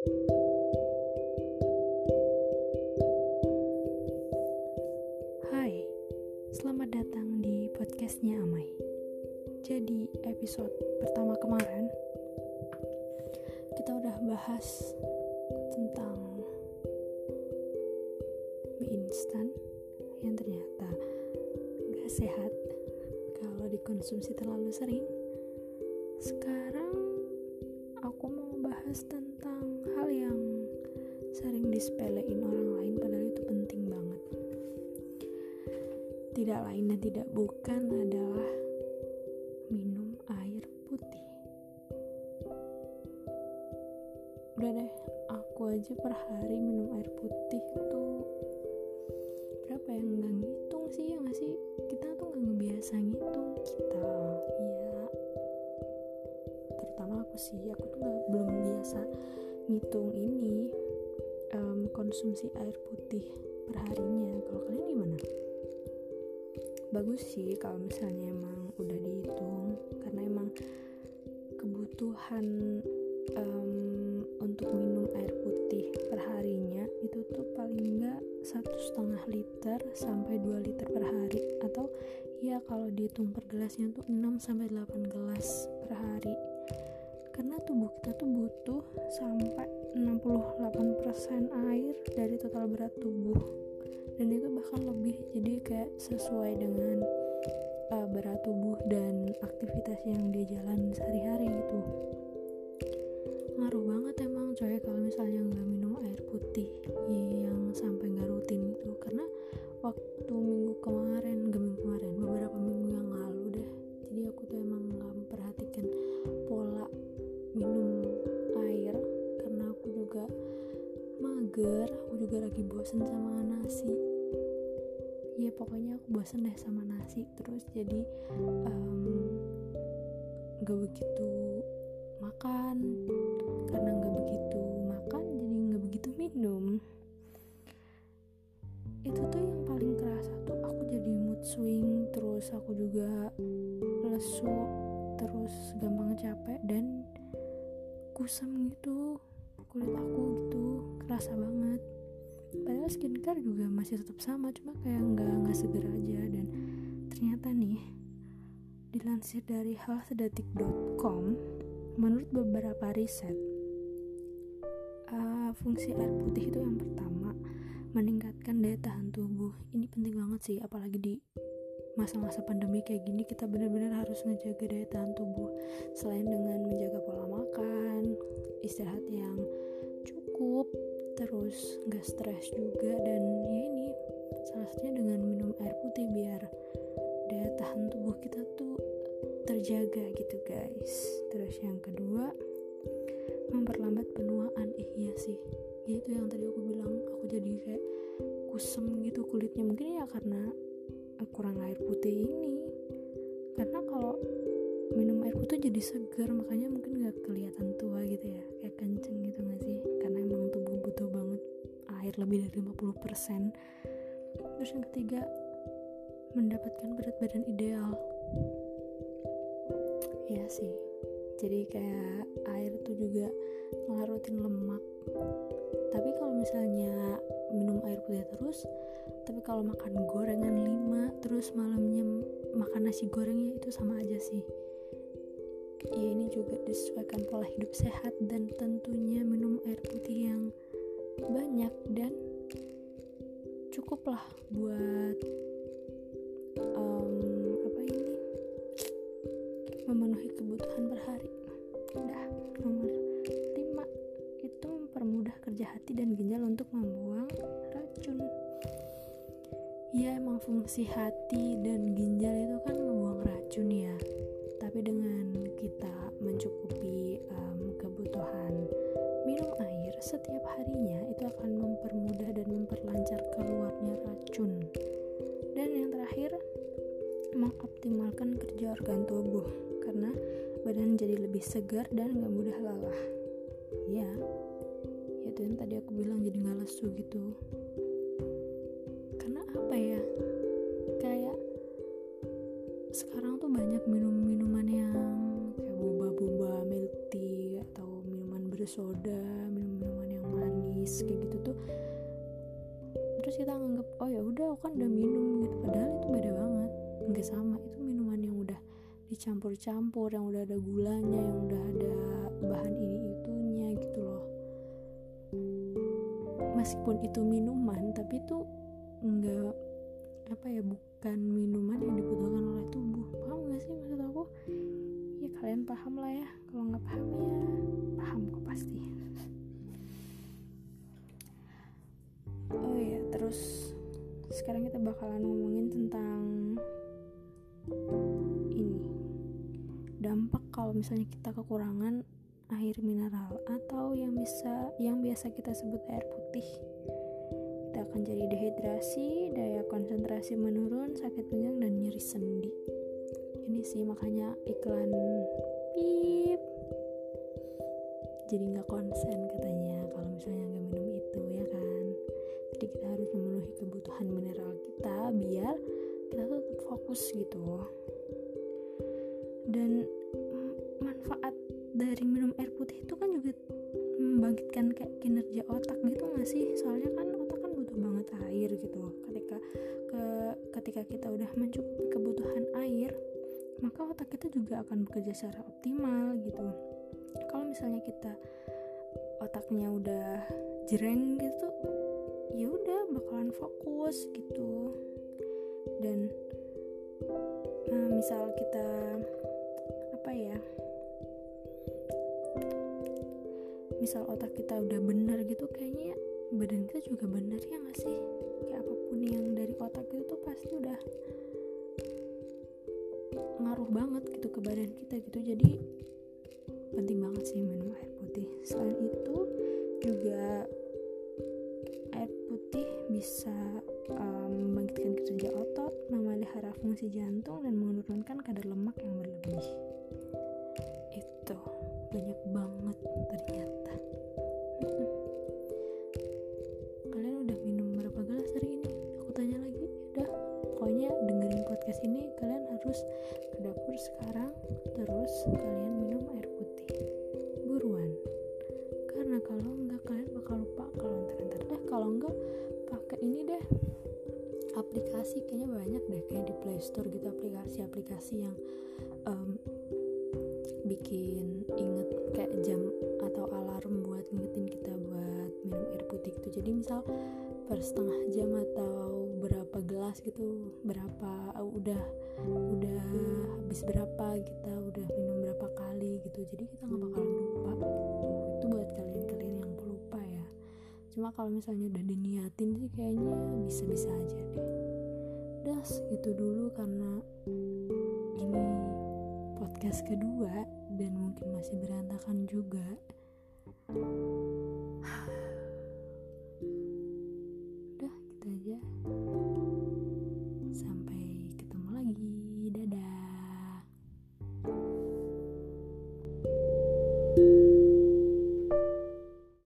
Hai, selamat datang di podcastnya Amai. Jadi episode pertama kemarin kita udah bahas tentang mie instan yang ternyata gak sehat kalau dikonsumsi terlalu sering. Sekarang aku mau bahas tentang disepelein orang lain padahal itu penting banget. Tidak lain dan tidak bukan adalah minum air putih. Udah deh, aku aja per hari minum air putih tuh. Berapa ya? Nggak ngitung sih ya nggak sih? Kita tuh nggak ngebiasa ngitung. Kita ya terutama aku sih aku tuh nggak belum biasa ngitung ini konsumsi air putih perharinya. Kalau kalian gimana? Bagus sih kalau misalnya emang udah dihitung karena emang kebutuhan em, untuk minum air putih perharinya itu tuh paling enggak satu setengah liter sampai 2 liter per hari. Atau ya kalau dihitung per gelasnya tuh 6 sampai 8 gelas per hari karena tubuh kita tuh butuh sampai 68% air dari total berat tubuh. Dan itu bahkan lebih jadi kayak sesuai dengan uh, berat tubuh dan aktivitas yang dia jalan sehari-hari gitu. Ngaruh banget emang coy kalau misalnya nggak minum air putih lagi bosen sama nasi. Ya pokoknya aku bosen deh sama nasi. Terus jadi em, gak begitu makan. Karena nggak begitu makan jadi nggak begitu minum. Itu tuh yang paling kerasa tuh aku jadi mood swing terus aku juga lesu terus gampang capek dan kusam gitu. Kulit aku gitu kerasa banget padahal skincare juga masih tetap sama cuma kayak nggak nggak seger aja. Dan ternyata nih dilansir dari healthdetik.com menurut beberapa riset uh, fungsi air putih itu yang pertama meningkatkan daya tahan tubuh. Ini penting banget sih apalagi di masa-masa pandemi kayak gini kita benar-benar harus ngejaga daya tahan tubuh. Selain dengan menjaga pola makan istirahat yang cukup terus nggak stres juga dan ya ini salah satunya dengan minum air putih biar daya tahan tubuh kita tuh terjaga gitu guys. Terus yang kedua memperlambat penuaan. Eh iya sih. Ya itu yang tadi aku bilang aku jadi kayak kusem gitu kulitnya. Mungkin ya karena kurang air putih ini. Karena kalau minum air putih jadi segar makanya mungkin gak kelihatan tua gitu ya kayak kenceng gitu lebih dari 50% terus yang ketiga mendapatkan berat badan ideal. Ya sih. Jadi kayak air tuh juga ngelarutin lemak. Tapi kalau misalnya minum air putih terus tapi kalau makan gorengan 5 terus malamnya makan nasi gorengnya itu sama aja sih. Ya ini juga disesuaikan pola hidup sehat dan tentunya minum air putih yang banyak dan cukuplah buat em, apa ini? Memenuhi kebutuhan per hari. Udah nomor 5 itu mempermudah kerja hati dan ginjal untuk membuang racun. Ya emang fungsi hati dan ginjal itu kan membuang racun ya. Tapi dengan kita mencukupi em, kebutuhan minum air setiap harinya itu akan mempermudah dan memperlancar keluarnya racun. Dan yang terakhir mengoptimalkan kerja organ tubuh karena badan jadi lebih segar dan gak mudah lelah. Ya itu yang tadi aku bilang jadi nggak lesu gitu. Karena apa ya? Kayak sekarang tuh banyak minum bersoda minum minuman yang manis kayak gitu tuh. Terus kita nganggap oh ya udah kan udah minum gitu. Padahal itu beda banget. Nggak sama. Itu minuman yang udah dicampur-campur yang udah ada gulanya yang udah ada bahan ini itunya gitu loh. Meskipun itu minuman tapi itu enggak apa ya bukan minuman yang dibutuhkan oleh tubuh. Paham gak sih maksud aku kalian paham lah ya. Kalau nggak paham ya paham kok pasti. Oh ya terus sekarang kita bakalan ngomongin tentang ini. Dampak kalau misalnya kita kekurangan air mineral atau yang bisa yang biasa kita sebut air putih. Kita akan jadi dehidrasi daya konsentrasi menurun sakit pinggang dan nyeri sendi ini sih makanya iklan pip jadi nggak konsen katanya kalau misalnya nggak minum itu ya kan? Jadi kita harus memenuhi kebutuhan mineral kita biar kita tetap fokus gitu. Dan manfaat dari minum air putih itu kan juga membangkitkan kayak kinerja otak gitu gak sih? Soalnya kan otak kan butuh banget air gitu. Ketika ke ketika kita udah mencukupi kebutuhan air maka otak kita juga akan bekerja secara optimal gitu. Kalau misalnya kita otaknya udah jereng gitu ya udah bakalan fokus gitu. Dan nah, misal kita apa ya misal otak kita udah benar gitu kayaknya badan kita juga benar ya gak sih? Kayak apa pun yang dari otak itu tuh pasti udah ngaruh banget gitu ke badan kita gitu. Jadi penting banget sih minum air putih. Selain itu juga air putih bisa um, membangkitkan kerja otot memelihara fungsi jantung dan menurunkan kadar lemak yang berlebih. Itu. Banyak banget ternyata. Kalian udah minum berapa gelas hari ini? Aku tanya lagi. Udah. Pokoknya dengerin podcast ini kalian harus sekarang terus kalian minum air putih. Buruan. Karena kalau enggak kalian bakal lupa kalau ntar-ntar. Deh kalau enggak pakai ini deh. Aplikasi kayaknya banyak deh kayak di Play Store gitu aplikasi-aplikasi yang um, bikin inget kayak jam atau alarm buat ngingetin kita buat minum air putih gitu. Jadi misal per setengah jam atau berapa gelas gitu berapa uh, udah udah habis berapa kita udah minum berapa kali gitu. Jadi kita nggak bakalan lupa gitu. Itu buat kalian-kalian yang pelupa ya. Cuma kalau misalnya udah diniatin sih kayaknya bisa-bisa aja deh. Udah segitu dulu karena ini podcast kedua dan mungkin masih berantakan juga